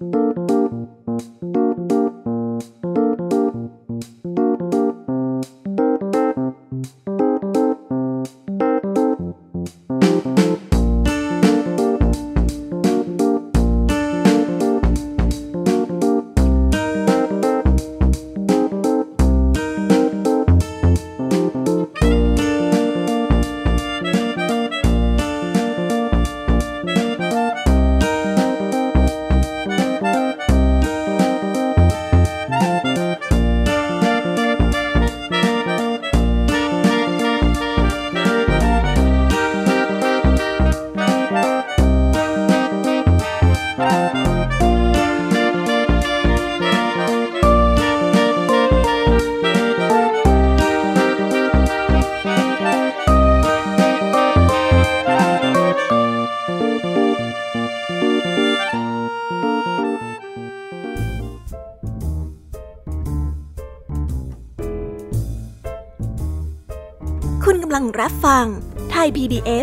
รั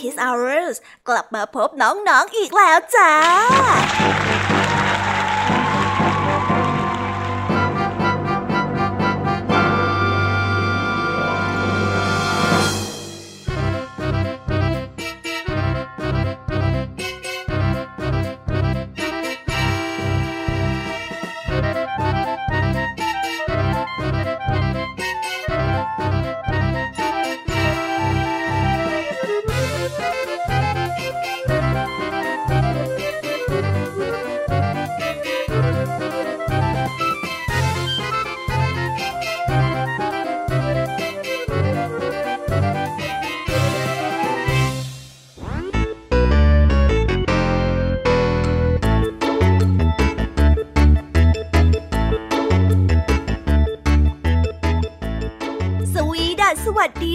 การ Kiss Hours กลับมาพบน้องๆออีกแล้วจ้า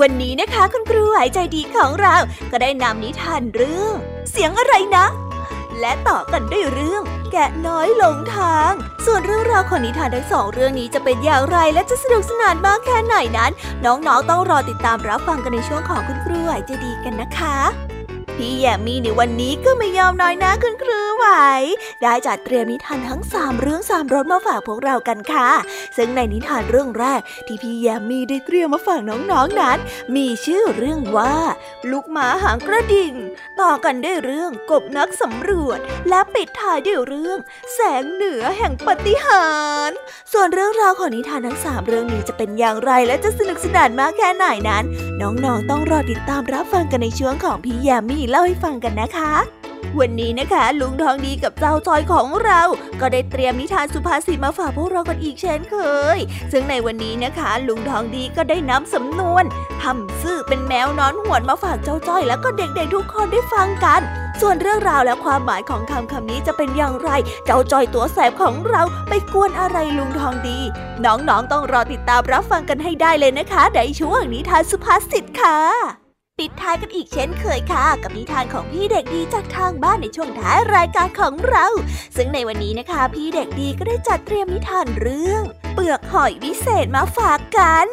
วันนี้นะคะคุณครูหายใจดีของเรา ก็ได้นำนิทานเรื่อง เสียงอะไรนะ และต่อกันด้วยเรื่อง แกะน้อยหลงทาง ส่วนเรื่องราวของนิทานทั้งสองเรื่องนี้จะเป็นอย่างไรและจะสนุกสนานมากแค่ไหนนั้น น้องๆต้องรอติดตามรับฟังกันในช่วงของคุณครูหายใจดีกันนะคะ พี่แยมมี่ในวันนี้ก็ไม่ยอมน้อยนะคุณครูไหว ได้จัดเตรียมนิทานทั้งสามเรื่องสามรสมาฝากพวกเรากันค่ะ ซึ่งในนิทานเรื่องแรกที่พี่แยมมี่ได้เตรียมมาฝากน้องๆนนั้น มีชื่อเรื่องว่า ลูกหมาหางกระดิ่ง ต่อกันด้วยเรื่องกบนักสำรวจ และปิดท้ายด้วยเรื่อง แสงเหนือแห่งปฏิหาร ส่วนเรื่องราวของนิทานทั้งสามเรื่องนี้จะเป็นอย่างไรและจะสนุกสนานมากแค่ไหนนั้น น้องๆต้องรอติดตามรับฟังกันในช่วงของพี่แยมมี่เล่าให้ฟังกันนะคะ วันนี้นะคะ ลุงทองดีกับเจ้าจอยของเรา ก็ได้เตรียมนิทานสุภาษิตมาฝากพวกเรากันอีกเช่นเคย ซึ่งในวันนี้นะคะ ลุงทองดีก็ได้นำสำนวนทำซื่อเป็นแมวนอนหวนมาฝากเจ้าจ้อยแล้วก็เด็กๆทุกคนได้ฟังกันส่วนเรื่องราวและความหมายของคำคำนี้จะเป็นอย่างไร เจ้าจอยตัวแสบของเราไปกวนอะไรลุงทองดี น้องๆต้องรอติดตามรับฟังกันให้ได้เลยนะคะในช่วงนิทานสุภาษิตค่ะ ปิดท้ายกันอีกเช่นเคยค่ะ กับนิทานของพี่เด็กดีจากทางบ้านในช่วงท้ายรายการของเรา ซึ่งในวันนี้นะคะ พี่เด็กดีก็ได้จัดเตรียมนิทานเรื่อง เปลือกหอยวิเศษมาฝากกัน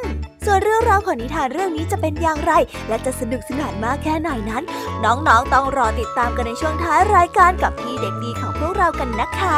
ส่วนเรื่องราวของนิทานเรื่องนี้จะเป็นอย่างไร และจะสนุกสนานมากแค่ไหนนั้น น้องๆต้องรอติดตามกันในช่วงท้ายรายการกับพี่เด็กดีของพวกเรากันนะคะ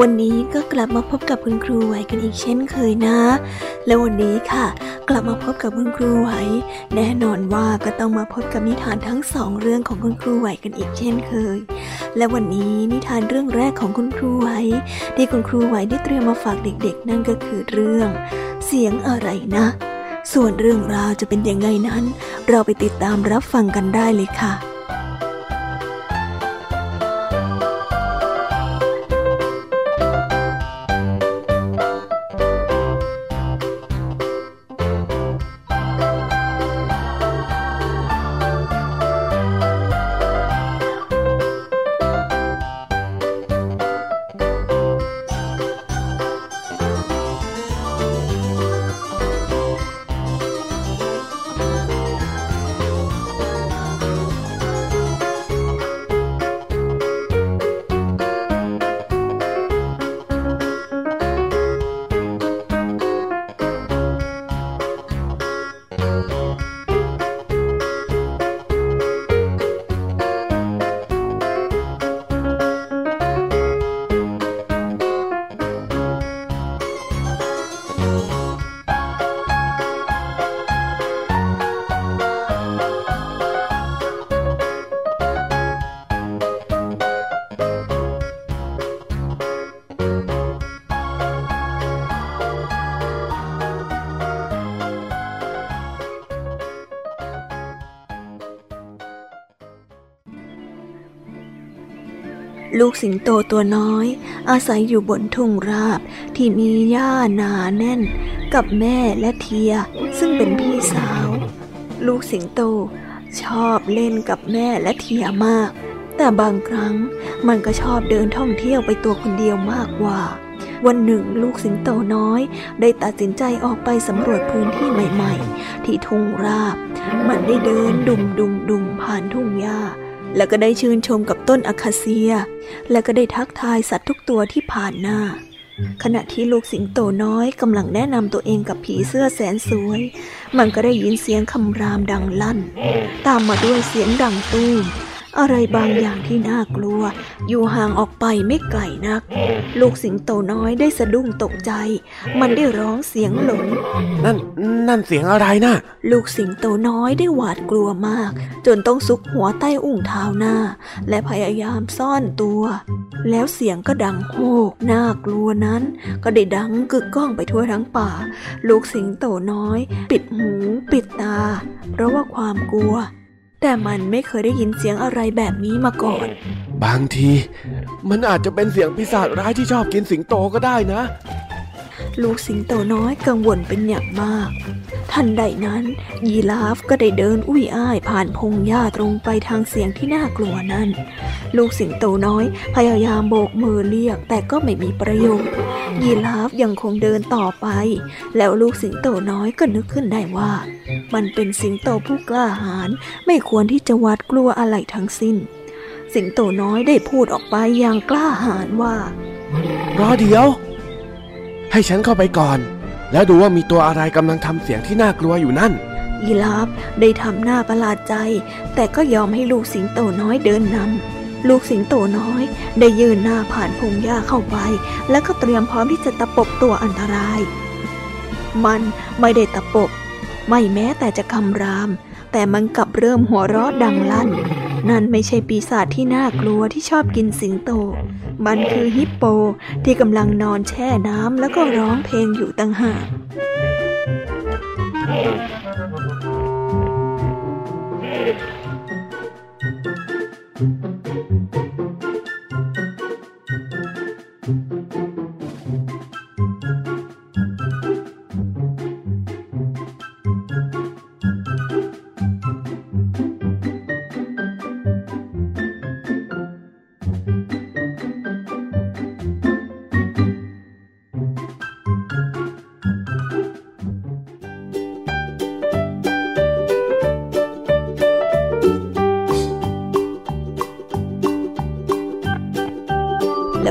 วันนี้ก็กลับมาพบกับคุณครูไหวกันอีกเช่นเคยนะ และวันนี้ค่ะ กลับมาพบกับคุณครูไหว แน่นอนว่าก็ต้องมาพบกับนิทานทั้งสองเรื่องของคุณครูไหวกันอีกเช่นเคย และวันนี้นิทานเรื่องแรกของคุณครูไหวที่คุณครูไหวได้เตรียมมาฝากเด็กๆ นั่นก็คือเรื่อง เสียงอะไรนะ ส่วนเรื่องราวจะเป็นยังไงนั้น เราไปติดตามรับฟังกันได้เลยค่ะ ลูกสิงโตตัวน้อย อาศัยอยู่บนทุ่งราบ ที่มีหญ้าหนาแน่น กับแม่และเทีย ซึ่งเป็นพี่สาว ลูกสิงโตชอบเล่นกับแม่และเทียมาก แต่บางครั้งมันก็ชอบเดินท่องเที่ยวไปตัวคนเดียวมากกว่า วันหนึ่งลูกสิงโตน้อย ได้ตัดสินใจออกไปสำรวจพื้นที่ใหม่ ๆ ที่ทุ่งราบ มันได้เดินดุมดุมดุมผ่านทุ่งหญ้า แล้วก็ได้ชื่นชมกับต้นอะคาเซีย และก็ได้ทักทายสัตว์ทุกตัวที่ผ่านหน้า ขณะที่ลูกสิงโตน้อยกำลังแนะนำตัวเองกับผีเสื้อแสนสวย มันก็ได้ยินเสียงคำรามดังลั่น ตามมาด้วยเสียงดังตู้ม อะไรบางอย่างที่น่ากลัว อยู่ห่างออกไปไม่ไกลนัก ลูกสิงโตน้อยได้สะดุ้งตกใจ มันได้ร้องเสียงหลงนั่นนั่นเสียงอะไรนะลูกสิงโตน้อยได้หวาดกลัวมาก จนต้องซุกหัวใต้อุ้งเท้าหน้า และพยายามซ่อนตัว แล้วเสียงก็ดังโฮกน่ากลัวนั้น ก็ได้ดังกึกก้องไปทั่วทั้งป่า ลูกสิงโตน้อย ปิดหูปิดตา เพราะว่าความกลัว แต่มันไม่เคยได้ยินเสียงอะไรแบบนี้มาก่อน บางที มันอาจจะเป็นเสียงปีศาจร้ายที่ชอบกินสิงโตก็ได้นะ ลูกสิงโตน้อยกังวลเป็นอย่างมาก ทันใดนั้น ยีราฟก็ได้เดินอุ้ยอ้ายผ่านพงหญ้าตรงไปทางเสียงที่น่ากลัวนั้น ลูกสิงโตน้อยพยายามโบกมือเรียกแต่ก็ไม่มีประโยชน์ ยีราฟยังคงเดินต่อไป แล้วลูกสิงโตน้อยก็นึกขึ้นได้ว่า มันเป็นสิงโตผู้กล้าหาญไม่ควรที่จะวัดกลัวอะไรทั้งสิ้น สิงโตน้อยได้พูดออกไปอย่างกล้าหาญว่ารอเดี๋ยว ให้ฉันเข้าไปก่อน แล้วดูว่ามีตัวอะไรกำลังทำเสียงที่น่ากลัวอยู่นั่นยีราฟได้ทำหน้าประหลาดใจ แต่ก็ยอมให้ลูกสิงโตน้อยเดินนำลูกสิงโตน้อย ได้ยืนหน้าผ่านพงหญ้าเข้าไป แล้วก็เตรียมพร้อมที่จะตะปบตัวอันตราย มันไม่ได้ตะปบ ไม่แม้แต่จะคำราม แต่มันกลับเริ่มหัวเราะดังลั่น นั่นไม่ใช่ปีศาจที่น่ากลัวที่ชอบกินสิงโต มันคือฮิปโปที่กำลังนอนแช่น้ำแล้วก็ร้องเพลงอยู่ตั้งหาก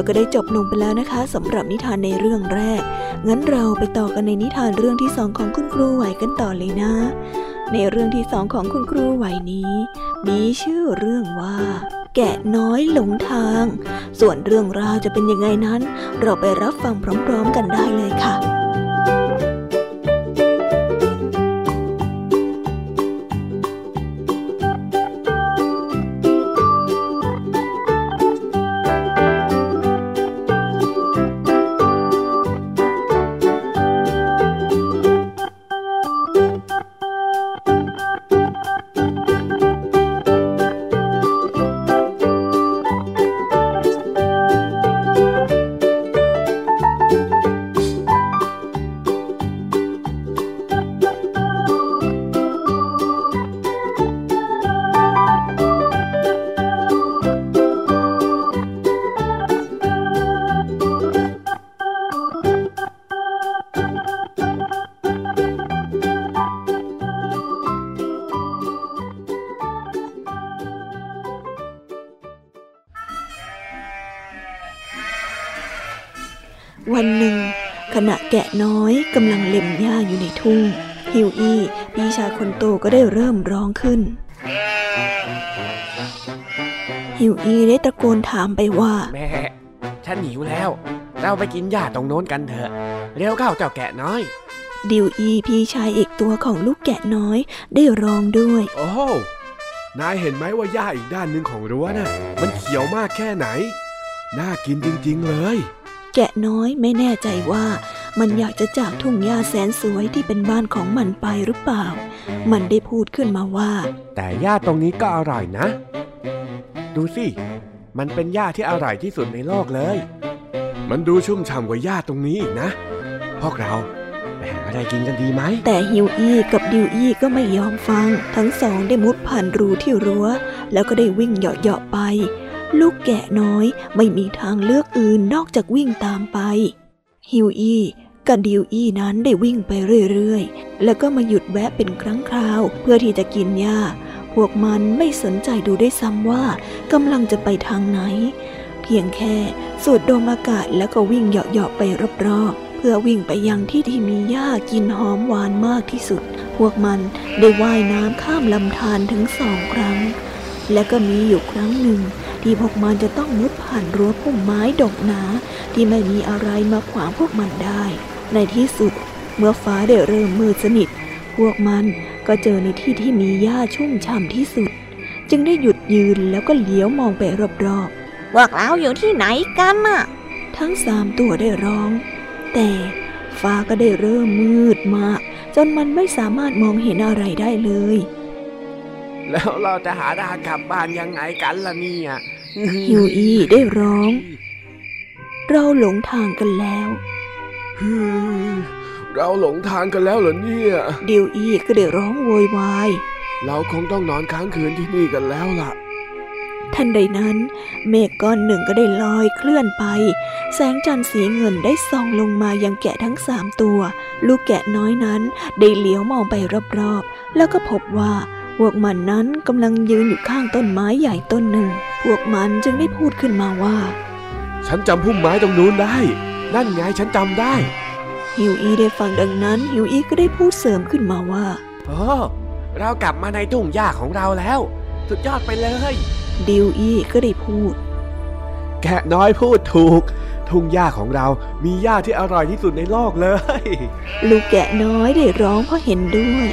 ก็ได้จบลงไปแล้วนะคะสำหรับนิทานในเรื่องแรก งั้นเราไปต่อกันในนิทานเรื่องที่สองของคุณครูไหวกันต่อเลยนะ ในเรื่องที่สองของคุณครูไหวนี้ มีชื่อเรื่องว่า แกะน้อยหลงทาง ส่วนเรื่องราวจะเป็นยังไงนั้น เราไปรับฟังพร้อม ๆ กันได้เลยค่ะ กำลังเล็มหญ้าอยู่ในทุ่ง ฮิวอี้พี่ชายคนโตก็ได้เริ่มร้องขึ้น ฮิวอี้ได้ตะโกนถามไปว่า แม่ ฉันหิวแล้ว เราไปกินหญ้าตรงโน้นกันเถอะ เร็วเข้าเจ้าแกะน้อย ดิวอีพี่ชายอีกตัวของลูกแกะน้อยได้ร้องด้วย โอ้นายเห็นไหมว่าหญ้าอีกด้านหนึ่งของรั้วน่ะ มันเขียวมากแค่ไหน น่ากินจริงๆเลย แกะน้อยไม่แน่ใจว่า มันอยากจะจากทุ่งหญ้าแสนสวยที่เป็นบ้านของมันไปหรือเปล่า มันได้พูดขึ้นมาว่า แต่หญ้าตรงนี้ก็อร่อยนะ ดูสิ มันเป็นหญ้าที่อร่อยที่สุดในโลกเลย มันดูชุ่มฉ่ำกว่าหญ้าตรงนี้อีกนะ พวกเราไปหาอะไรกินกันดีไหม แต่ฮิวอี้กับดิวอี้ก็ไม่ยอมฟัง ทั้งสองได้มุดผ่านรูที่รั้ว แล้วก็ได้วิ่งเหาะๆไป ลูกแกะน้อยไม่มีทางเลือกอื่นนอกจากวิ่งตามไปฮิวอี้ กับดิวอี้นั้นได้วิ่งไปเรื่อยๆ แล้วก็มาหยุดแวะเป็นครั้งคราว เพื่อที่จะกินหญ้า พวกมันไม่สนใจดูได้ซ้ำว่ากำลังจะไปทางไหน เพียงแค่สูดดมอากาศแล้วก็วิ่งเหาะๆไปรอบๆ เพื่อวิ่งไปยังที่ที่มีหญ้ากินหอมหวานมากที่สุด พวกมันได้ว่ายน้ำข้ามลำธารถึงสองครั้ง และก็มีอยู่ครั้งหนึ่งที่พวกมันจะต้องมุดผ่านรั้วพุ่มไม้ดกหนาที่ไม่มีอะไรมาขวางพวกมันได้ ในที่สุดเมื่อฟ้าได้เริ่มมืดสนิท พวกมันก็เจอในที่ที่มีหญ้าชุ่มฉ่ำที่สุด จึงได้หยุดยืนแล้วก็เลี้ยวมองไปรอบๆพวกเราอยู่ที่ไหนกันน่ะ ทั้งสามตัวได้ร้อง แต่ฟ้าก็ได้เริ่มมืดมาก จนมันไม่สามารถมองเห็นอะไรได้เลย แล้วเราจะหาทางกลับบ้านยังไงกันล่ะเนี่ยฮิวอี้ได้ร้อง เราหลงทางกันแล้ว เราหลงทางกันแล้วเหรอเนี่ยดิวอี้ก็ได้ร้องโวยวาย เราคงต้องนอนค้างคืนที่นี่กันแล้วล่ะ ทันใดนั้น เมฆก้อนหนึ่งก็ได้ลอยเคลื่อนไป แสงจันทร์สีเงินได้ส่องลงมายังแกะทั้งสามตัว ลูกแกะน้อยนั้นได้เลี้ยวมองไปรอบๆ แล้วก็พบว่าพวกมันนั้นกำลังยืนอยู่ข้างต้นไม้ใหญ่ต้นหนึ่ง พวกมันจึงได้พูดขึ้นมาว่า ฉันจำพุ่มไม้ตรงนู้นได้ นั่นไงฉันจำได้ ฮิวอีได้ฟังดังนั้น ฮิวอีก็ได้พูดเสริมขึ้นมาว่าโอ้เรากลับมาในทุ่งหญ้าของเราแล้ว สุดยอดไปเลยดิวอีก็ได้พูด แกะน้อยพูดถูก ทุ่งหญ้าของเรามีหญ้าที่อร่อยที่สุดในโลกเลย ลูกแกะน้อยได้ร้องเพราะเห็นด้วย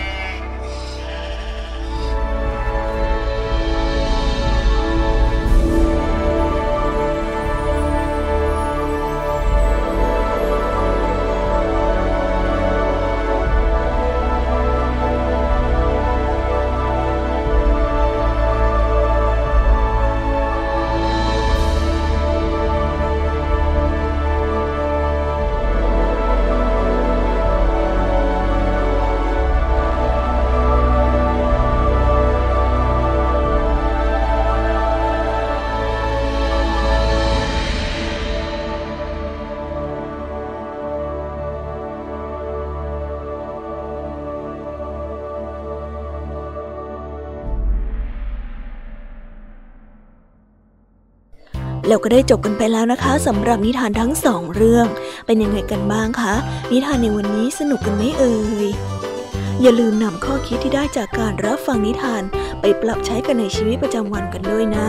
แล้วก็ได้จบกันไปแล้วนะคะสำหรับนิทานทั้งสองเรื่อง เป็นยังไงกันบ้างคะ นิทานในวันนี้สนุกกันไหมเอ่ยอย่าลืมนำข้อคิดที่ได้จากการรับฟังนิทานไปปรับใช้กันในชีวิตประจำวันกันด้วยนะ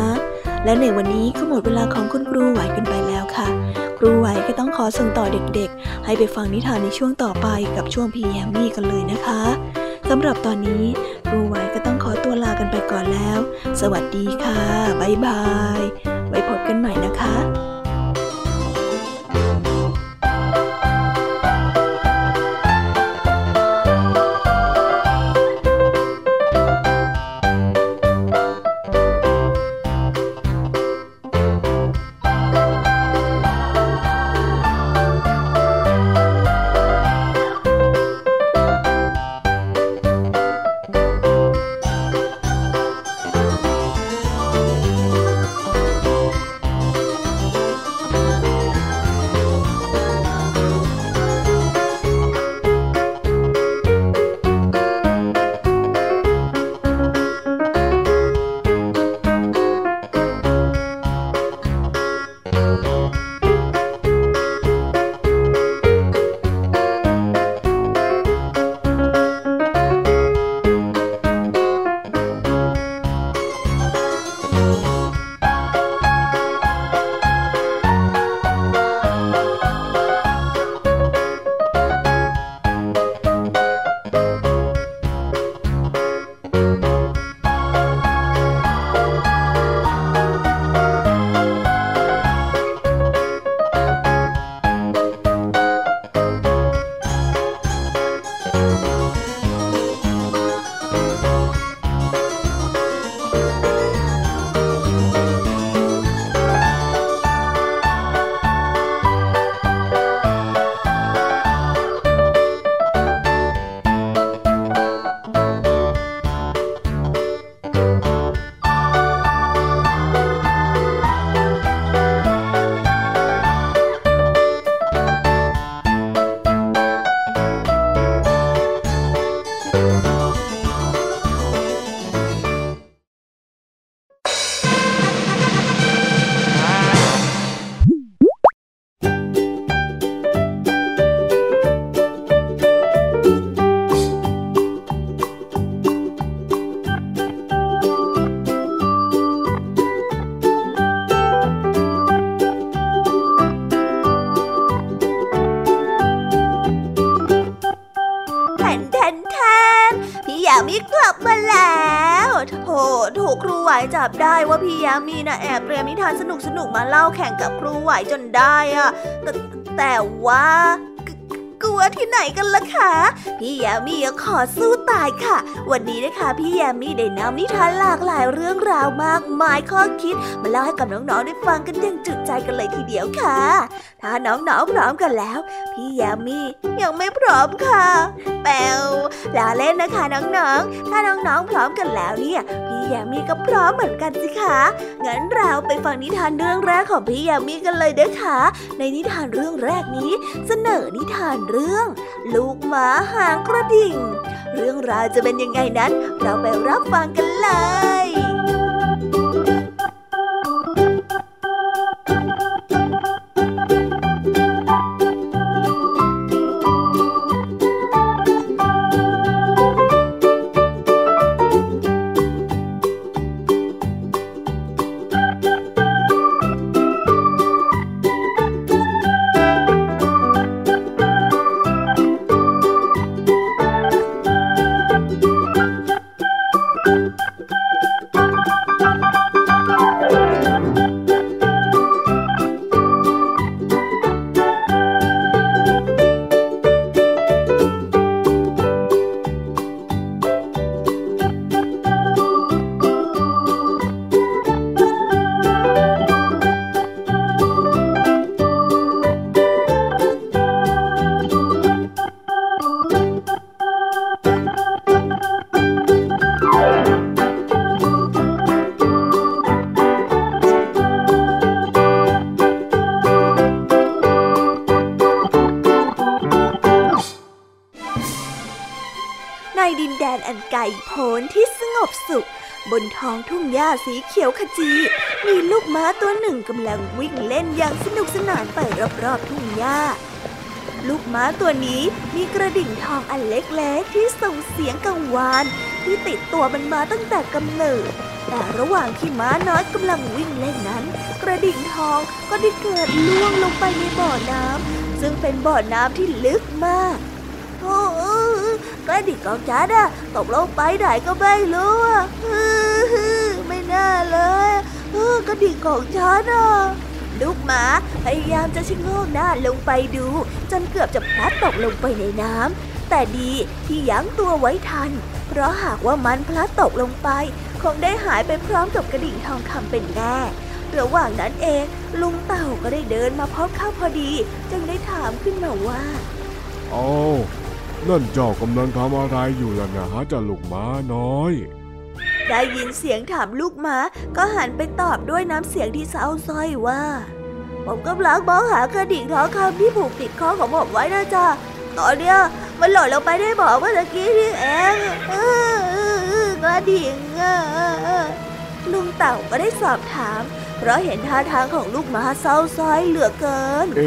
และในวันนี้ก็หมดเวลาของคุณครูไหวกันไปแล้วค่ะ ครูไหวก็ต้องขอส่งต่อเด็กๆ ให้ไปฟังนิทานในช่วงต่อไปกับช่วงพีแยมมี่กันเลยนะคะสำหรับตอนนี้ครูไหวก็ต้องขอตัวลากันไปก่อนแล้ว สวัสดีค่ะ บ๊ายบาย กันใหม่นะคะาพี่ยมีนะแอบเตรียมนิทานสนุกสนุกมาเล่าแข่งกับครูไหวจนได้อะแต่แต่ว่ากลัวที่ไหนกันล่ะคะ พี่แยามีขอสู้ตายค่ะ วันนี้นะคะพี่แยามีได้นำนิทานหลากหลายเรื่องราวมากมายข้อคิด มาเล่าให้กับน้องๆได้ฟังกันอย่างจุใจกันเลยทีเดียวค่ะ ถ้าน้องๆพร้อมกันแล้ว พี่แยามียังไม่พร้อมค่ะ แปลวลาเล่นนะคะน้องๆ ถ้าน้องๆพร้อมกันแล้วเนี่ย พี่ ยามีก็พร้อมเหมือนกันสิคะ งั้นเราไปฟังนิทานเรื่องแรกของพี่ยามีกันเลยเด้อค่ะ ในนิทานเรื่องแรกนี้ เสนอนิทานเรื่อง ลูกหมาหางกระดิ่ง เรื่องราวจะเป็นยังไงนั้น เราไปรับฟังกันเลย โพนที่สงบสุข บนท้องทุ่งหญ้าสีเขียวขจี มีลูกม้าตัวหนึ่งกำลังวิ่งเล่นอย่างสนุกสนานไปรอบๆทุ่งหญ้า ลูกม้าตัวนี้มีกระดิ่งทองอันเล็กๆที่ส่งเสียงกังวานที่ติดตัวมันมาตั้งแต่กำเนิด แต่ระหว่างที่ม้าน้อยกำลังวิ่งเล่นนั้น กระดิ่งทองก็ได้เกิดล่วงลงไปในบ่อน้ำซึ่งเป็นบ่อน้ำที่ลึกมาก กระดิ่งของฉันอะตกลงไปไหนก็ไม่รู้อะไม่น่าเลยกระดิ่งของฉันอะลูกหมาพยายามจะชะโงกหน้าลงไปดู จนเกือบจะพลัดตกลงไปในน้ำแต่ดีที่ยั้งตัวไว้ทัน เพราะหากว่ามันพลัดตกลงไป คงได้หายไปพร้อมกับกระดิ่งทองคำเป็นแน่ระหว่างนั้นเอง ลุงเต่าก็ได้เดินมาพบเข้าพอดี จึงได้ถามขึ้นมาว่า โอ้ นั่นเจ้ากำลังทำอะไรอยู่ล่ะนะฮะจ้าลูกม้าน้อย ได้ยินเสียงถามลูกม้าก็หันไปตอบด้วยน้ำเสียงที่เศร้าส้อยว่า ผมกำลังมองหากระดิ่งทองคำที่ผูกติดคอของผมไว้นะจ๊ะตอนเนี้ยมันหล่นลงไปได้บอกเมื่อกี้นี่เองกระดิ่งลุงเต่าก็ได้สอบถาม เพราะเห็นท่าทางของลูกม้าเศร้าส้อยเหลือเกิน เอ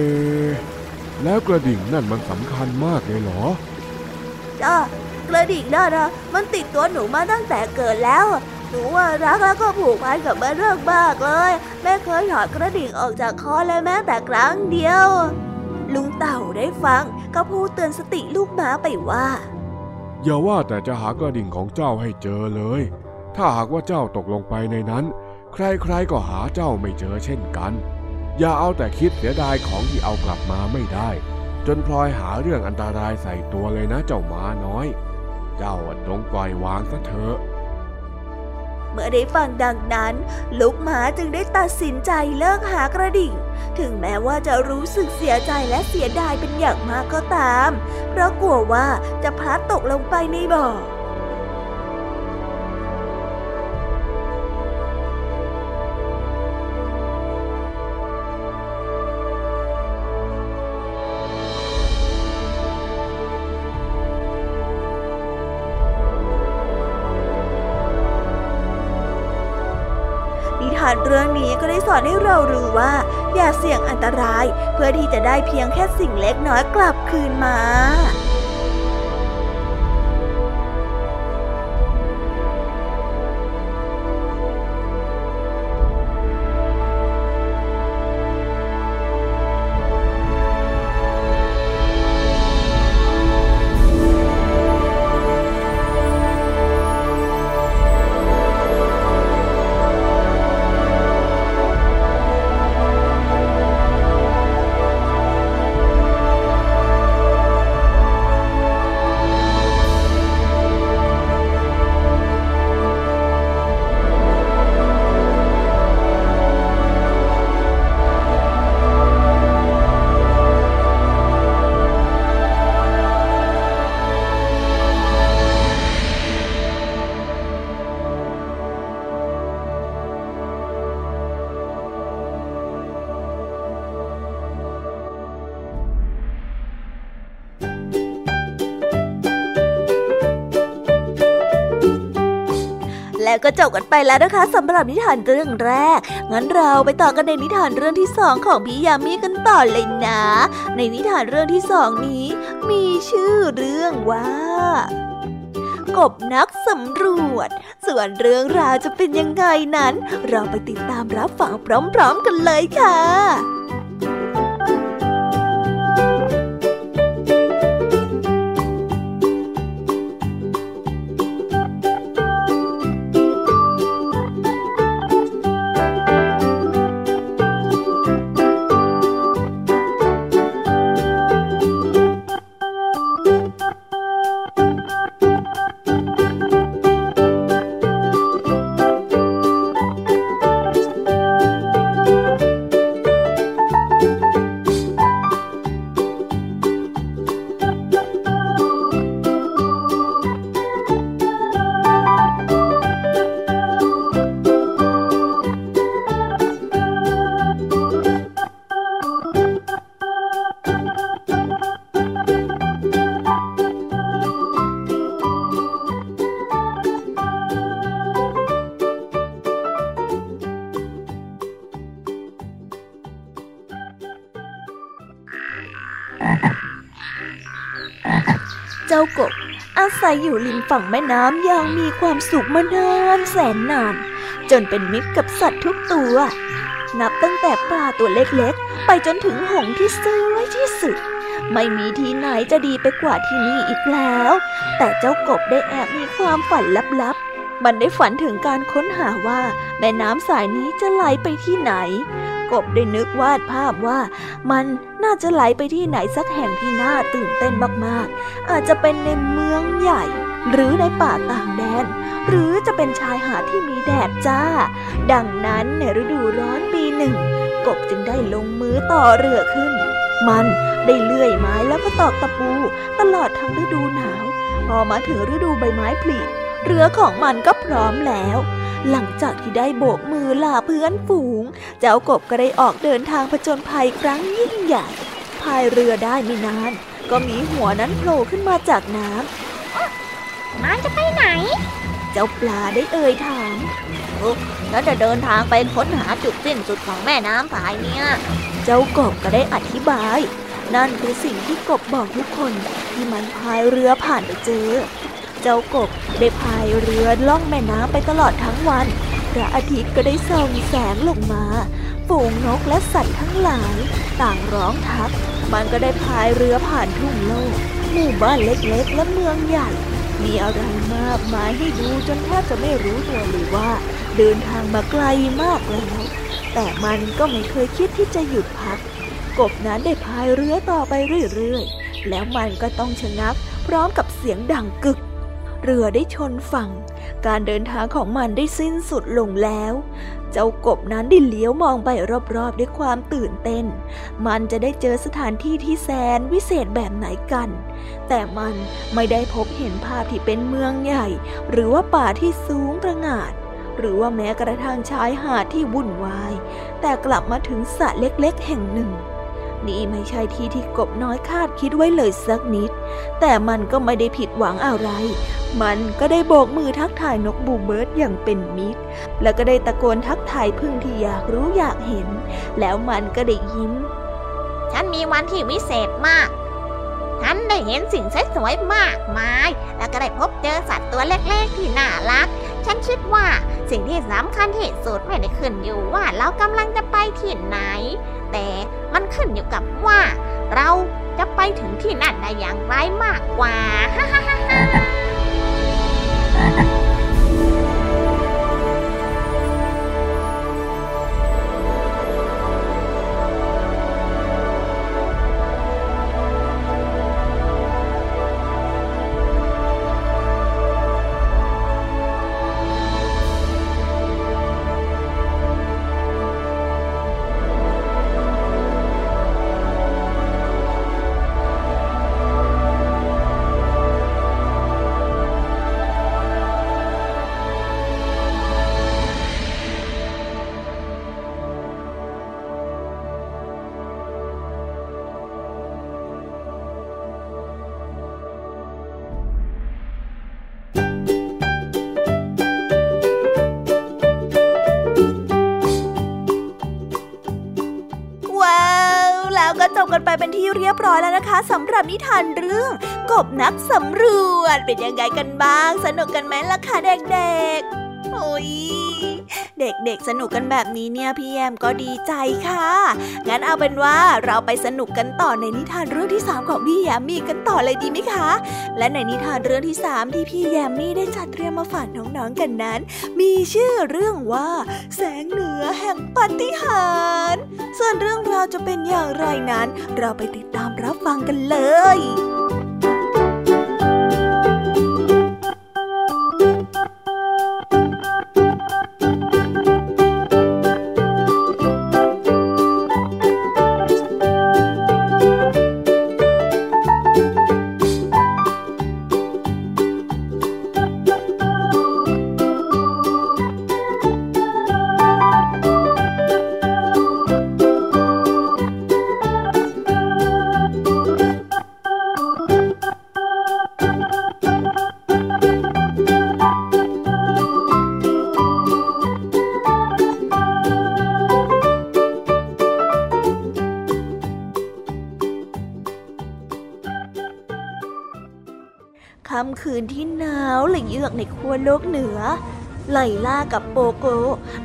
แล้วกระดิ่งนั่นมันสำคัญมากเลยเหรอ จ้ากระดิ่งนั่นนะมันติดตัวหนูมาตั้งแต่เกิดแล้ว หนูว่ารักแล้วก็ผูกพันกับมันเรื่องมากเลย แม่เคยถอดกระดิ่งออกจากคอเลยแม้แต่ครั้งเดียว ลุงเต่าได้ฟังก็พูดเตือนสติลูกหมาไปว่า อย่าว่าแต่จะหากระดิ่งของเจ้าให้เจอเลย ถ้าหากว่าเจ้าตกลงไปในนั้น ใครๆก็หาเจ้าไม่เจอเช่นกัน อย่าเอาแต่คิดเสียดายของที่เอากลับมาไม่ได้ จนพลอยหาเรื่องอันตรายใส่ตัวเลยนะเจ้าม้าน้อย เจ้าจงปล่อยวางซะเถอะเมื่อได้ฟังดังนั้น ลูกหมาจึงได้ตัดสินใจเลิกหากระดิ่ง ถึงแม้ว่าจะรู้สึกเสียใจและเสียดายเป็นอย่างมากก็ตาม เพราะกลัวว่าจะพลัดตกลงไปในบ่อ ว่า อย่าเสี่ยงอันตรายเพื่อที่จะได้เพียงแค่สิ่งเล็กน้อยกลับคืนมา ก็จบกันไปแล้วนะคะสำหรับนิทานเรื่องแรก งั้นเราไปต่อกันในนิทานเรื่องที่สองของพี่ยามีกันต่อเลยนะ ในนิทานเรื่องที่สองนี้ มีชื่อเรื่องว่ากบนักสำรวจ ส่วนเรื่องราวจะเป็นยังไงนั้น เราไปติดตามรับฟังพร้อม ๆ กันเลยค่ะ ศัยอยู่ริมฝั่งแม่น้ำอย่างมีความสุขมานานแสนนาน จนเป็นมิตรกับสัตว์ทุกตัว นับตั้งแต่ปลาตัวเล็กๆ ไปจนถึงหงที่สวยที่สุด ไม่มีที่ไหนจะดีไปกว่าที่นี่อีกแล้ว แต่เจ้ากบได้แอบมีความฝันลับๆ มันได้ฝันถึงการค้นหาว่า แม่น้ำสายนี้จะไหลไปที่ไหน กบได้นึกวาดภาพว่ามัน น่าจะไหลไปที่ไหนสักแห่งที่น่าตื่นเต้นมากๆ อาจจะเป็นในเมืองใหญ่ หรือในป่าต่างแดน หรือจะเป็นชายหาดที่มีแดดจ้า ดังนั้นในฤดูร้อนปีหนึ่ง กบจึงได้ลงมือต่อเรือขึ้น มันได้เลื่อยไม้แล้วก็ตอกตะปู ตลอดทั้งฤดูหนาว พอมาถึงฤดูใบไม้ผลิเรือของมันก็พร้อมแล้ว หลังจากที่ได้โบกมือลาเพื่อนฝูง เจ้ากบก็ได้ออกเดินทางผจญภัยครั้งยิ่งใหญ่พายเรือได้ไม่นาน ก็มีหัวนั้นโผล่ขึ้นมาจากน้ำมันจะไปไหน เจ้าปลาได้เอ่ยถามโอ้แล้วจะเดินทางไปค้นหาจุดสิ้นสุดของแม่น้ำสายเนี่ย เจ้ากบก็ได้อธิบาย นั่นคือสิ่งที่กบบอกทุกคนที่มันพายเรือผ่านไปเจอ เจ้ากบได้พายเรือล่องแม่น้ำไปตลอดทั้งวัน พระอาทิตย์ก็ได้ส่องแสงลงมาฝูงนกและสัตว์ทั้งหลาย ต่างร้องทัก มันก็ได้พายเรือผ่านทุ่งโลก หมู่บ้านเล็กๆ และเมืองใหญ่ มีอะไรมากมายให้ดูจนแทบจะไม่รู้ตัวเลยว่า เดินทางมาไกลมากแล้ว แต่มันก็ไม่เคยคิดที่จะหยุดพัก กบนั้นได้พายเรือต่อไปเรื่อยๆ แล้วมันก็ต้องชะงักพร้อมกับเสียงดังกึก เรือได้ชนฝั่ง การเดินทางของมันได้สิ้นสุดลงแล้ว เจ้ากบนั้นได้เลี้ยวมองไปรอบๆด้วยความตื่นเต้น มันจะได้เจอสถานที่ที่แสนวิเศษแบบไหนกัน แต่มันไม่ได้พบเห็นภาพที่เป็นเมืองใหญ่ หรือว่าป่าที่สูงประหงาดหรือว่าแม้กระทั่งชายหาดที่วุ่นวาย แต่กลับมาถึงสระเล็กๆแห่งหนึ่ง นี่ไม่ใช่ที่ที่กบน้อยคาดคิดไว้เลยสักนิด แต่มันก็ไม่ได้ผิดหวังอะไร มันก็ได้โบกมือทักทายนกบูเบิร์ดอย่างเป็นมิตร แล้วก็ได้ตะโกนทักทายพึ่งที่อยากรู้อยากเห็น แล้วมันก็ได้ยิ้ม ฉันมีวันที่วิเศษมากฉันได้เห็นสิ่งสวยๆมากมาย แล้วก็ได้พบเจอสัตว์ตัวเล็กๆที่น่ารัก ฉันคิดว่าสิ่งที่สำคัญที่สุดไม่ได้ขึ้นอยู่ว่าเรากำลังจะไปที่ไหน แต่มันขึ้นอยู่กับว่า เราจะไปถึงที่นั่นได้อย่างไรมากกว่าฮ่าฮ่าฮ่าำหรับนิทานเรื่อง กบนักสำรวจเป็นยังไงกันบ้าง สนุกกันไหมล่ะคะเด็กๆโอ้ย เด็กๆสนุกกันแบบนี้เนี่ยพี่แยมก็ดีใจค่ะ งั้นเอาเป็นว่าเราไปสนุกกันต่อในนิทานเรื่องที่ 3 ของพี่แยมมี่กันต่อเลยดีไหมคะ และในนิทานเรื่องที่ 3 ที่พี่แยมมี่ได้จัดเตรียมมาฝากน้องๆกันนั้น มีชื่อเรื่องว่า แสงเหนือแห่งปฏิหารส่วนเรื่องราวจะเป็นอย่างไรนั้น เราไปติดตามรับฟังกันเลย โลกเหนือ ไลล่ากับโปโก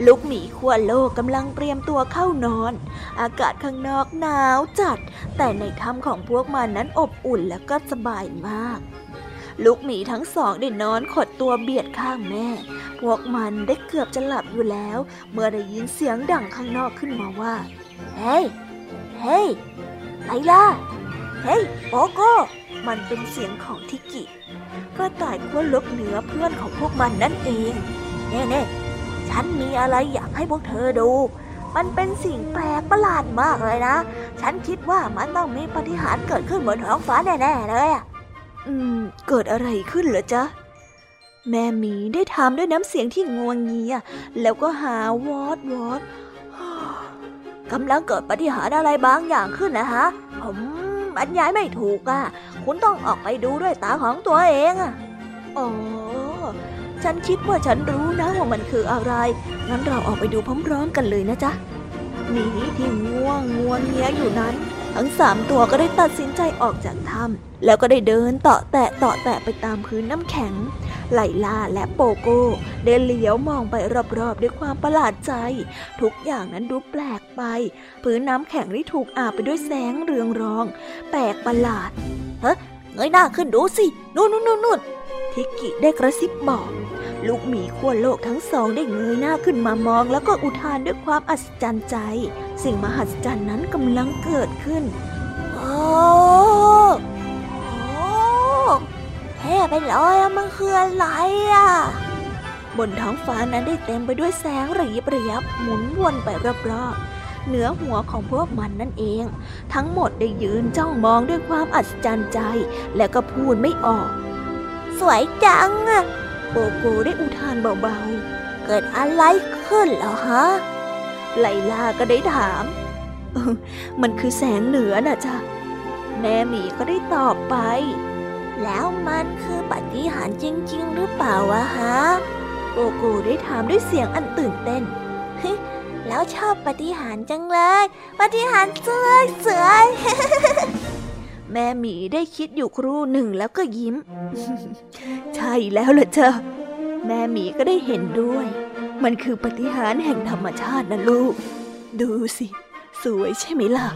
ลูกหมีขั้วโลกกำลังเตรียมตัวเข้านอน อากาศข้างนอกหนาวจัด แต่ในถ้ำของพวกมันนั้นอบอุ่นและก็สบายมาก ลูกหมีทั้งสองได้นอนขดตัวเบียดข้างแม่ พวกมันได้เกือบจะหลับอยู่แล้ว เมื่อได้ยินเสียงดังข้างนอกขึ้นมาว่า เฮ้ย เฮ้ย ไลล่า เฮ้ย โปโก มันเป็นเสียงของทิกิ กระต่ายขั้วลบเหนือเพื่อนของพวกมันนั่นเองเน่เน่ฉันมีอะไรอยากให้พวกเธอดู มันเป็นสิ่งแปลกประหลาดมากเลยนะ ฉันคิดว่ามันต้องมีปฏิหารเกิดขึ้นบนท้องฟ้าแน่ๆเลยอะอืม เกิดอะไรขึ้นเหรอจ๊ะแม่หมีได้ถามด้วยน้ำเสียงที่งวงเงียแล้วก็หาวอดวอดกำลังเกิดปฏิหารอะไรบางอย่างขึ้นนะฮะ ผมบรรยายไม่ถูกอะ คุณต้องออกไปดูด้วยตาของตัวเองอะอ๋อ ฉันคิดว่าฉันรู้นะว่ามันคืออะไร งั้นเราออกไปดูพร้อมๆกันเลยนะจ๊ะ หมีที่ง่วงงวงเงี้ยอยู่นั้น ทั้งสามตัวก็ได้ตัดสินใจออกจากถ้ำแล้วก็ได้เดินเต่อแตะเต่อแตะไปตามพื้นน้ำแข็งไลลาและโปโก้ได้เหลียวมองไปรอบๆด้วยความประหลาดใจ ทุกอย่างนั้นดูแปลกไป พื้นน้ำแข็งที่ถูกอาบไปด้วยแสงเรืองรอง แปลกประหลาด เฮ้เงยหน้าขึ้นดูสินู่นนู่นนู่นทิกกิได้กระซิบบอก ลูกหมีขั้วโลกทั้งสองได้เงยหน้าขึ้นมามองแล้วก็อุทานด้วยความอัศจรรย์ใจ สิ่งมหัศจรรย์นั้นกำลังเกิดขึ้นโอ้โอ้เท่ไปเลยอะมันคืออะไรอะบนท้องฟ้านั้นได้เต็มไปด้วยแสงระยิบระยับหมุนวนไปรอบๆ เหนือหัวของพวกมันนั่นเอง ทั้งหมดได้ยืนจ้องมองด้วยความอัศจรรย์ใจ และก็พูดไม่ออก สวยจังอะโกโกได้อุทานเบาๆ เกิดอะไรขึ้นเหรอฮะ ไลลาก็ได้ถาม มันคือแสงเหนือน่ะจ้ะ แม่หมีก็ได้ตอบไป แล้วมันคือปฏิหารจริง ๆ หรือเปล่าวะฮะ โกโกได้ถามด้วยเสียงอันตื่นเต้น แล้วชอบปฏิหารจังเลย ปฏิหารสวยสวยแม่หมีได้คิดอยู่ครู่หนึ่งแล้วก็ยิ้ม ใช่แล้วล่ะเจ้าแม่หมีก็ได้เห็นด้วย มันคือปฏิหารแห่งธรรมชาตินะลูก ดูสิ สวยใช่ไหมล่ะ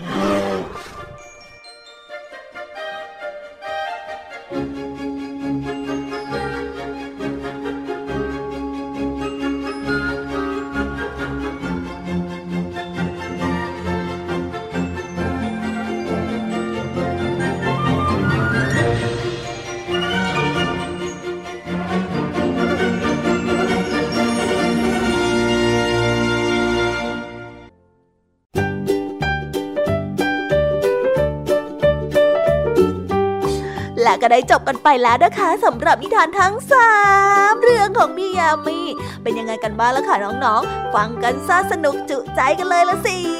ก็ได้จบกันไปแล้วนะคะสำหรับนิทานทั้งสามเรื่องของพี่ยามีเป็นยังไงกันบ้างล่ะคะน้องๆ ฟังกันซาสนุกจุใจกันเลยละสิ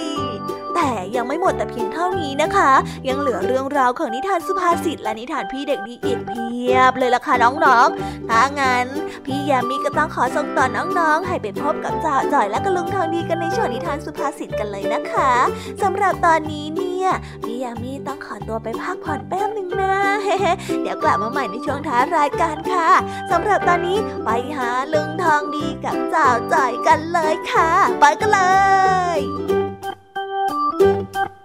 ยังไม่หมดแต่เพียงเท่านี้นะคะ ยังเหลือเรื่องราวของนิทานสุภาษิตและนิทานพี่เด็กดีอีกเพียบเลยล่ะค่ะน้องๆ ถ้างั้นพี่ยามีก็ต้องขอส่งต่อน้องๆ ให้ไปพบกับจ่าจ่อยและกระลุงทองดีกันในช่วงนิทานสุภาษิตกันเลยนะคะสำหรับตอนนี้เนี่ยพี่ยามีต้องขอตัวไปพักผ่อนแป๊บหนึ่งนะเดี๋ยวกลับมาใหม่ในช่วงท้ายรายการค่ะสำหรับตอนนี้ไปหาลุงทองดีกับจ่าจ่อยกันเลยค่ะ ไปกันเลย thank you.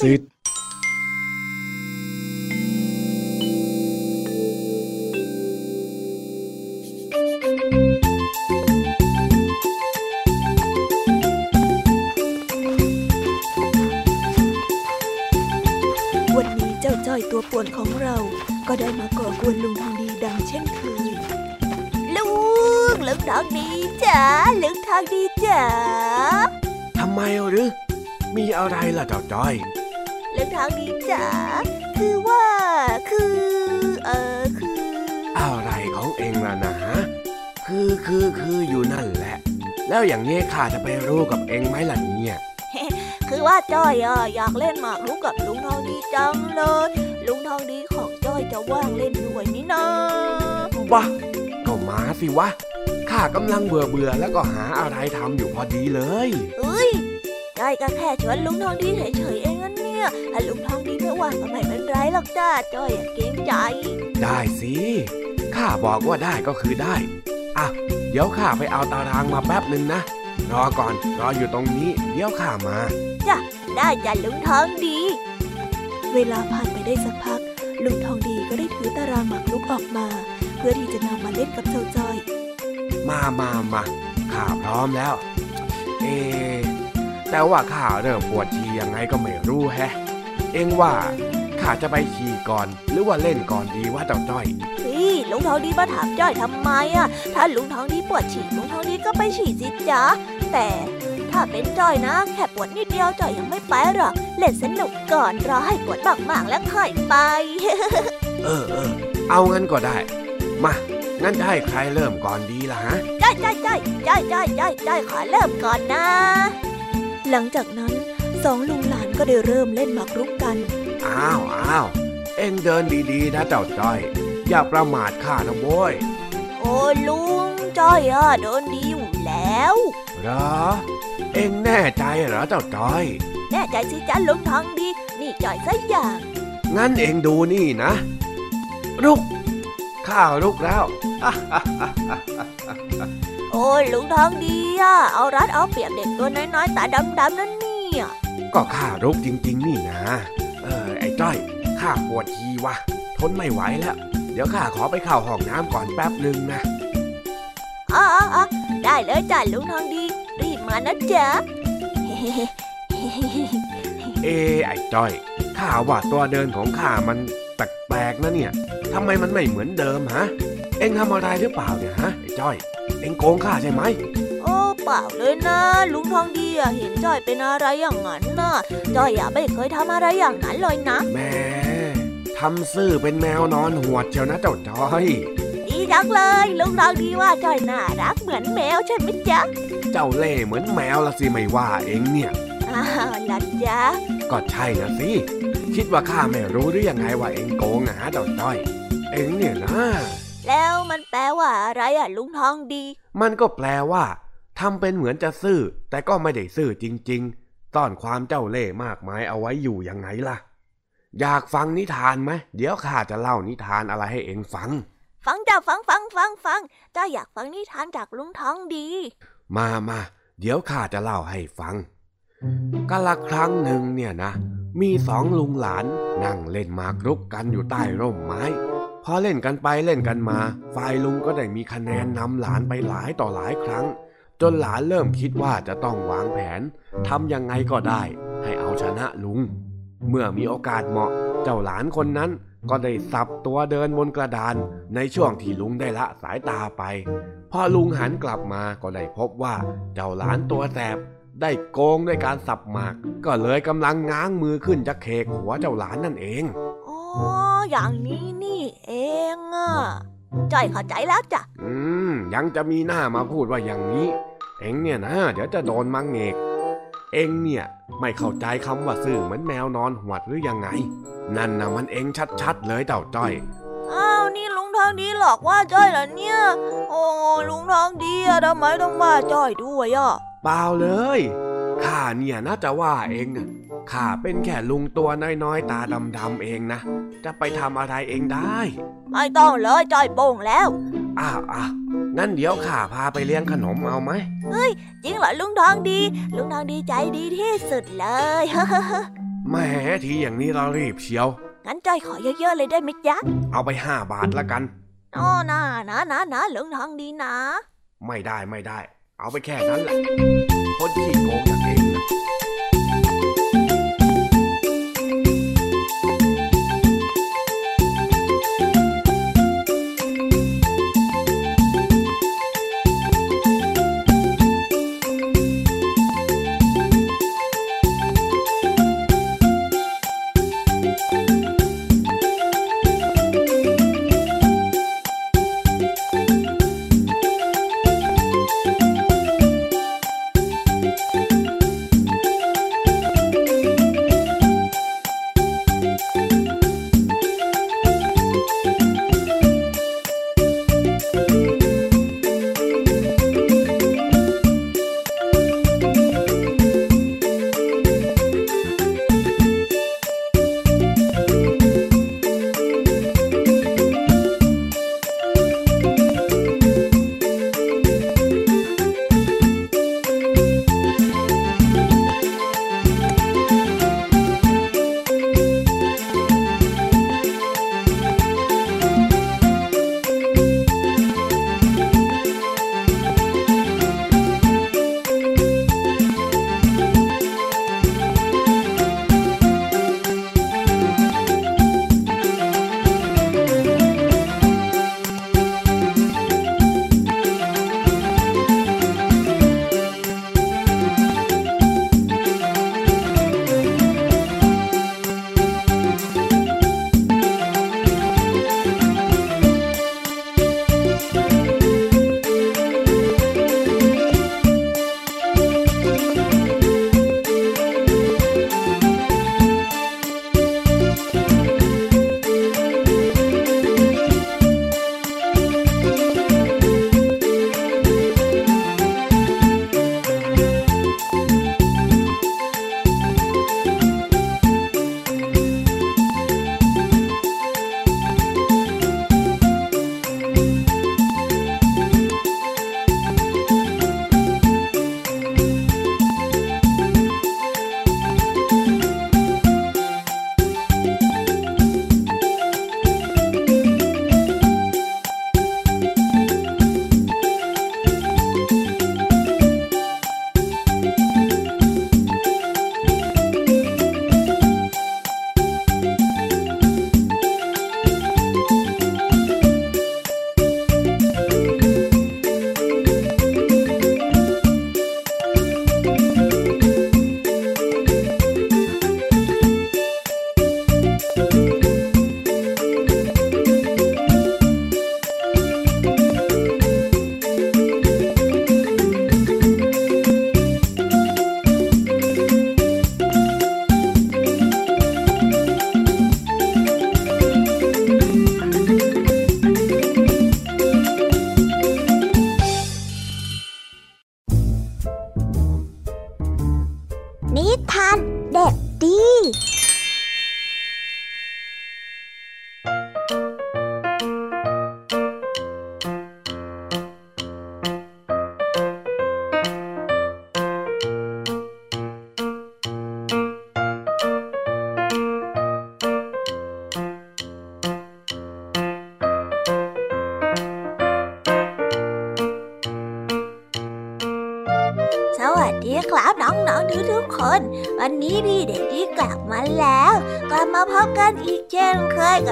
สุภ ฮะ คือคือคืออยู่นั่นแหละ แล้วอย่างนี้ข้าจะไปรู้กับเองไหมล่ะเนี่ยคือว่าจ้อยอะอยากเล่นหมากรุกกับลุงทองดีจังเลย ลุงทองดีของจ้อยจะว่างเล่นด้วยนี่นะวะก็มาสิวะข้ากำลังเบื่อเบื่อแล้วก็หาอะไรทำอยู่พอดีเลยเอ้ยจ้อยก็แค่ชวนลุงทองดีเฉยๆเองนั่นเนี่ยถ้าลุงทองดีไม่ว่างก็ไม่เป็นไรหรอกจ้าจ้อยอะเกรงใจ ได้สิ ข้าบอกว่าได้ก็คือได้ อะ เดี๋ยวข้าไปเอาตารางมาแป๊บหนึ่งนะ รอก่อน รออยู่ตรงนี้ เดี๋ยวข้ามาได้จ้ะลุงทองดี เวลาผ่านไปได้สักพัก ลุงทองดีก็ได้ถือตารางหมากรุกออกมา เพื่อที่จะนำมาเล่นกับเจ้าจ้อย มามามาข้าพร้อมแล้ว เอะแต่ว่าข้าเริ่มปวดฉี่ยังไงก็ไม่รู้แฮะ เอ็งว่า ข้าจะไปฉี่ก่อน หรือว่าเล่นก่อนดีว่าเจ้าจ้อยเฮ้ยลุงทองดีมาถามจ้อยทำไมอะ ถ้าลุงทองดีปวดฉี่ลุงทองดีก็ไปฉี่สิจ๊ะแต่ถ้าเป็นจ้อยนะ แค่ปวดนิดเดียวจ้อยยังไม่ไปหรอกเล่นสนุกก่อนรอให้ปวดมากๆแล้วค่อยไปเออเออเอางั้นก็ได้ มางั้นจะให้ใครเริ่มก่อนดีล่ะฮะจ้อยจ้อยจ้อยจ้อยจ้อยจ้อยจ้อยขอเริ่มก่อนนะ หลังจากนั้นสองลุงหลานก็ได้เริ่มเล่นหมากรุกกัน อ้าวอ้าวเอ็งเดินดีๆ นะเจ้าจ้อย อย่าประมาทข้านะโว้ย โอ้ลุงจ้อยอะเดินดีอยู่แล้วเหรอ เอ็งแน่ใจเหรอเจ้าจ้อย แน่ใจสิจ้ะลุงทองดี นี่จ้อยสักอย่าง งั้นเอ็งดูนี่นะ ลุก ข้าวลุกแล้ว โอ้ยลุงทองดีอะเอารัดเอาเปรียบเด็กตัวน้อยๆตาดำๆนั่นเนี่ย ก็ข้าลุกจริง ๆ นี่นะเออไอ้ จ้อยข้าปวดทีวะทนไม่ไหวแล้ว เดี๋ยวข้าขอไปเข้าห้องน้ำก่อนแป๊บหนึ่งนะอ๋ออ๋อได้เลยจ้ะลุงทองดี รีบมานะจ๊ะเอไอ้จ้อยข้าว่าตัวเดินของข้ามันแปลกๆนะเนี่ยทำไมมันไม่เหมือนเดิมฮะ เอ็งทำอะไรหรือเปล่าเนี่ยฮะไอ้จ้อย เอ็งโกงข้าใช่ไหมโอ้เปล่าเลยนะ ลุงทองดีอะเห็นจ้อยเป็นอะไรอย่างนั้นน่ะจ้อยอะไม่เคยทำอะไรอย่างนั้นเลยนะแหม่ทำซื่อเป็นแมวนอนหัวดเชียวนะเจ้าจ้อยดีจังเลยลุงทองดีว่าจ้อยน่ารักเหมือนแมวใช่ไหมจ๊ะเจ้าเล่ห์เหมือนแมวละสิไม่ว่าเอ็งเนี่ยอ้าวล่ะจ๊ะก็ใช่นะสิคิดว่าข้าไม่รู้หรือยังไงว่าเอ็งโกงอะฮะเจ้าจ้อย เอ็งเนี่ยนะแล้วมันแปลว่าอะไรอะลุงทองดี มันก็แปลว่า ทำเป็นเหมือนจะซื่อ แต่ก็ไม่ได้ซื่อจริงๆซ่อนความเจ้าเล่ห์มากมายเอาไว้อยู่ยังไงล่ะ อยากฟังนิทานไหมเดี๋ยวข้าจะเล่านิทานอะไรให้เอ็งฟัง ฟังจ้าฟังฟังฟังฟังจ้าอยากฟังนิทานจากลุงทองดี มามาเดี๋ยวข้าจะเล่าให้ฟังกาละครั้งหนึ่งเนี่ยนะ มีสองลุงหลานนั่งเล่นหมากรุกกันอยู่ใต้ร่มไม้พอเล่นกันไปเล่นกันมา ฝ่ายลุงก็ได้มีคะแนนนำหลานไปหลายต่อหลายครั้ง จนหลานเริ่มคิดว่าจะต้องวางแผนทำยังไงก็ได้ ให้เอาชนะลุง เมื่อมีโอกาสเหมาะ เจ้าหลานคนนั้นก็ได้สับตัวเดินบนกระดาน ในช่วงที่ลุงได้ละสายตาไป พอลุงหันกลับมาก็ได้พบว่าเจ้าหลานตัวแสบได้โกงด้วยการสับหมาก ก็เลยกำลังง้างมือขึ้นจะเคกหัวเจ้าหลานนั่นเองอ๋ออย่างนี้นี่เองอะจ้อยเข้าใจแล้วจ้ะ อืม ยังจะมีหน้ามาพูดว่าอย่างนี้ เอ็งเนี่ยนะเดี๋ยวจะโดนมังเงกเอ็งเนี่ยไม่เข้าใจคำว่าซื่อเหมือนแมวนอนหวดหรือยังไง นั่นนะมันเอ็งชัดๆเลยเต่าจ้อยอ้าวนี่ลุงทองดีหลอกว่าจ้อยเหรอเนี่ย โอ้ลุงทองดีอะทำไมต้องว่าจ้อยด้วยอะเปล่าเลยข้าเนี่ยน่าจะว่าเองน่ะ ข้าเป็นแค่ลุงตัวน้อยๆ ตาดำๆเองนะ จะไปทำอะไรเองได้ ไม่ต้องเลยจ้อยโป่งแล้วอ้าวอ้าวงั้นเดี๋ยวข้าพาไปเลี้ยงขนมเอาไหมจริงเหรอลุงทองดี ลุงทองดีใจดีที่สุดเลยแหมทีอย่างนี้เรารีบเชียว งั้นจ้อยขอเยอะๆเลยได้ไหมจ๊ะ เอาไปห้าบาทละกันอ๋อนะนะนะนะลุงทองดีนะ ไม่ได้ไม่ได้ เอาไปแค่นั้นแหละคนขี้โกงอย่างเองนะ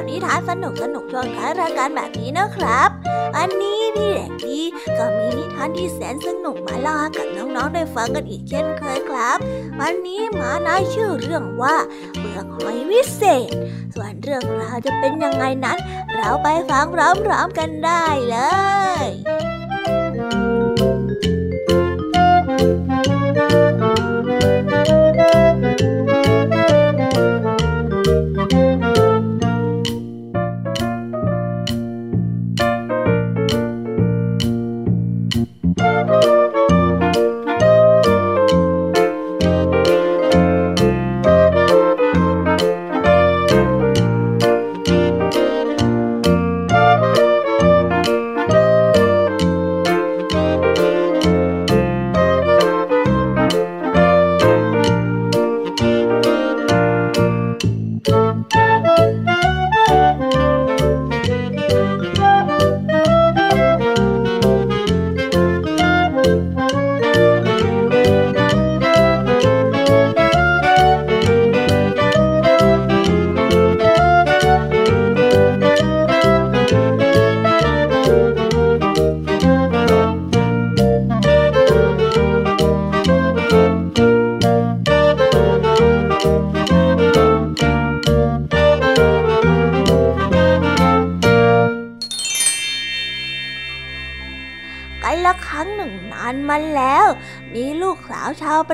กับนิทานสนุกสนุกช่วงท้ายรายการแบบนี้นะครับ อันนี้พี่เด็กดีก็มีนิทานที่แสนสนุกมาเล่าให้กับน้องๆได้ฟังกันอีกเช่นเคยครับ วันนี้มานาชื่อเรื่องว่าเปลือกหอยวิเศษ ส่วนเรื่องราวจะเป็นยังไงนั้น เราไปฟังพร้อมๆกันได้เลย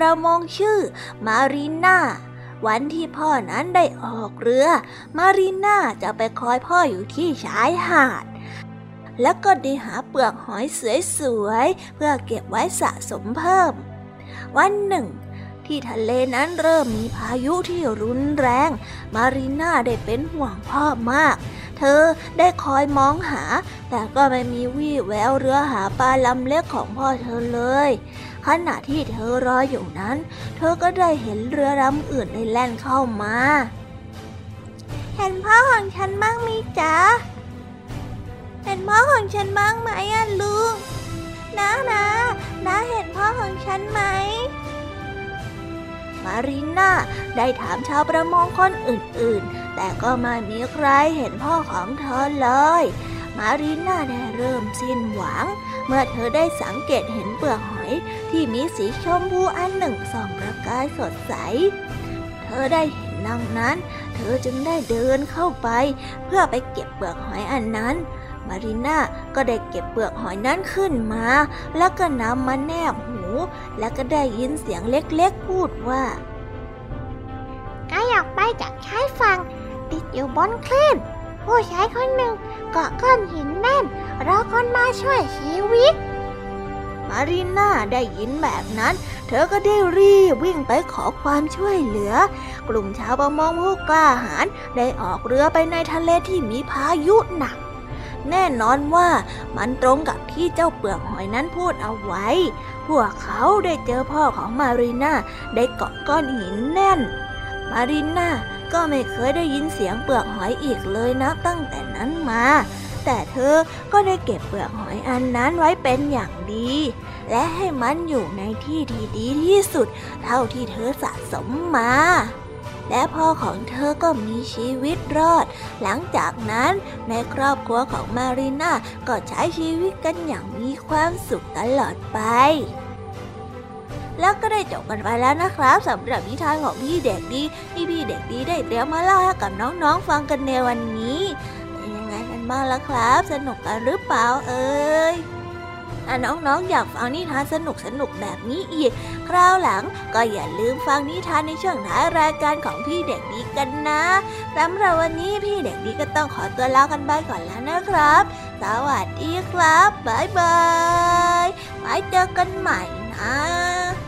ประมงชื่อมารีน่าวันที่พ่อนั้นได้ออกเรือ มารีน่าจะไปคอยพ่ออยู่ที่ชายหาด แล้วก็ได้หาเปลือกหอยสวยๆเพื่อเก็บไว้สะสมเพิ่ม วันหนึ่ง ที่ทะเลนั้นเริ่มมีพายุที่รุนแรง มารีน่าได้เป็นห่วงพ่อมาก เธอได้คอยมองหา แต่ก็ไม่มีวี่แววเรือหาปลาลำเล็กของพ่อเธอเลย ขณะที่เธอรออยู่นั้น เธอก็ได้เห็นเรือลำอื่นได้แล่นเข้ามา เห็นพ่อของฉันบ้างมีจ๊ะเห็นพ่อของฉันบ้างไหมอะลุงนะนะนะเห็นพ่อของฉันไหมมารีน่าได้ถามชาวประมงคนอื่นๆ แต่ก็ไม่มีใครเห็นพ่อของเธอเลย มารีน่าได้เริ่มสิ้นหวัง เมื่อเธอได้สังเกตเห็นเปลือกหอยที่มีสีชมพูอันหนึ่งส่องประกายสดใส เธอได้เห็นดังนั้น เธอจึงได้เดินเข้าไป เพื่อไปเก็บเปลือกหอยอันนั้น มารีน่าก็ได้เก็บเปลือกหอยนั้นขึ้นมา แล้วก็นำมาแนบหู แล้วก็ได้ยินเสียงเล็กๆพูดว่าก็อยากไปจากชายฝั่งติดอยู่บนคลื่น ผู้ชายคนหนึ่งเกาะก้อนหินแน่น รอคนมาช่วยชีวิต มารีน่าได้ยินแบบนั้น เธอก็ได้รีบวิ่งไปขอความช่วยเหลือ กลุ่มชาวประมงผู้กล้าหาญได้ออกเรือไปในทะเลที่มีพายุหนัก แน่นอนว่ามันตรงกับที่เจ้าเปลือกหอยนั้นพูดเอาไว้ พวกเขาได้เจอพ่อของมารีน่าได้เกาะก้อนหินแน่น มารีน่า ก็ไม่เคยได้ยินเสียงเปลือกหอยอีกเลยนะตั้งแต่นั้นมา แต่เธอก็ได้เก็บเปลือกหอยอันนั้นไว้เป็นอย่างดี และให้มันอยู่ในที่ที่ดีที่สุด เท่าที่เธอสะสมมาและพ่อของเธอก็มีชีวิตรอด หลังจากนั้นในครอบครัวของมารีน่าก็ใช้ชีวิตกันอย่างมีความสุขตลอดไป แล้วก็ได้จบกันไปแล้วนะครับสำหรับนิทานของพี่เด็กดีที่พี่เด็กดีได้เตรียมมาเล่าให้กับน้องๆฟังกันในวันนี้เป็นยังไงกันบ้างล่ะครับ สนุกกันหรือเปล่าเอ่ยถ้าน้องๆอยากฟังนิทานสนุกสนุกแบบนี้อีก คราวหลังก็อย่าลืมฟังนิทานในช่วงท้ายรายการของพี่เด็กดีกันนะสำหรับวันนี้พี่เด็กดีก็ต้องขอตัวลากันไปก่อนแล้วนะครับ สวัสดีครับ บ๊ายบายไว้เจอกันใหม่นะ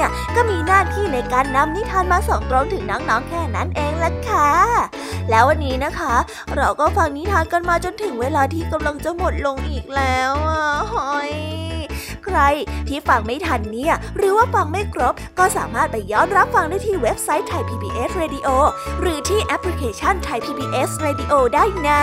เนี่ย ก็มีหน้าที่ในการนำนิทานมาส่งตรงถึงน้องๆแค่นั้นเองล่ะค่ะ แล้ววันนี้นะคะ เราก็ฟังนิทานกันมาจนถึงเวลาที่กำลังจะหมดลงอีกแล้วอะหอยใครที่ฟังไม่ทันเนี่ย หรือว่าฟังไม่ครบ ก็สามารถไปย้อนรับฟังได้ที่เว็บไซต์ไทย PBS Radio หรือที่แอปพลิเคชันไทย PBS Radio ได้นะ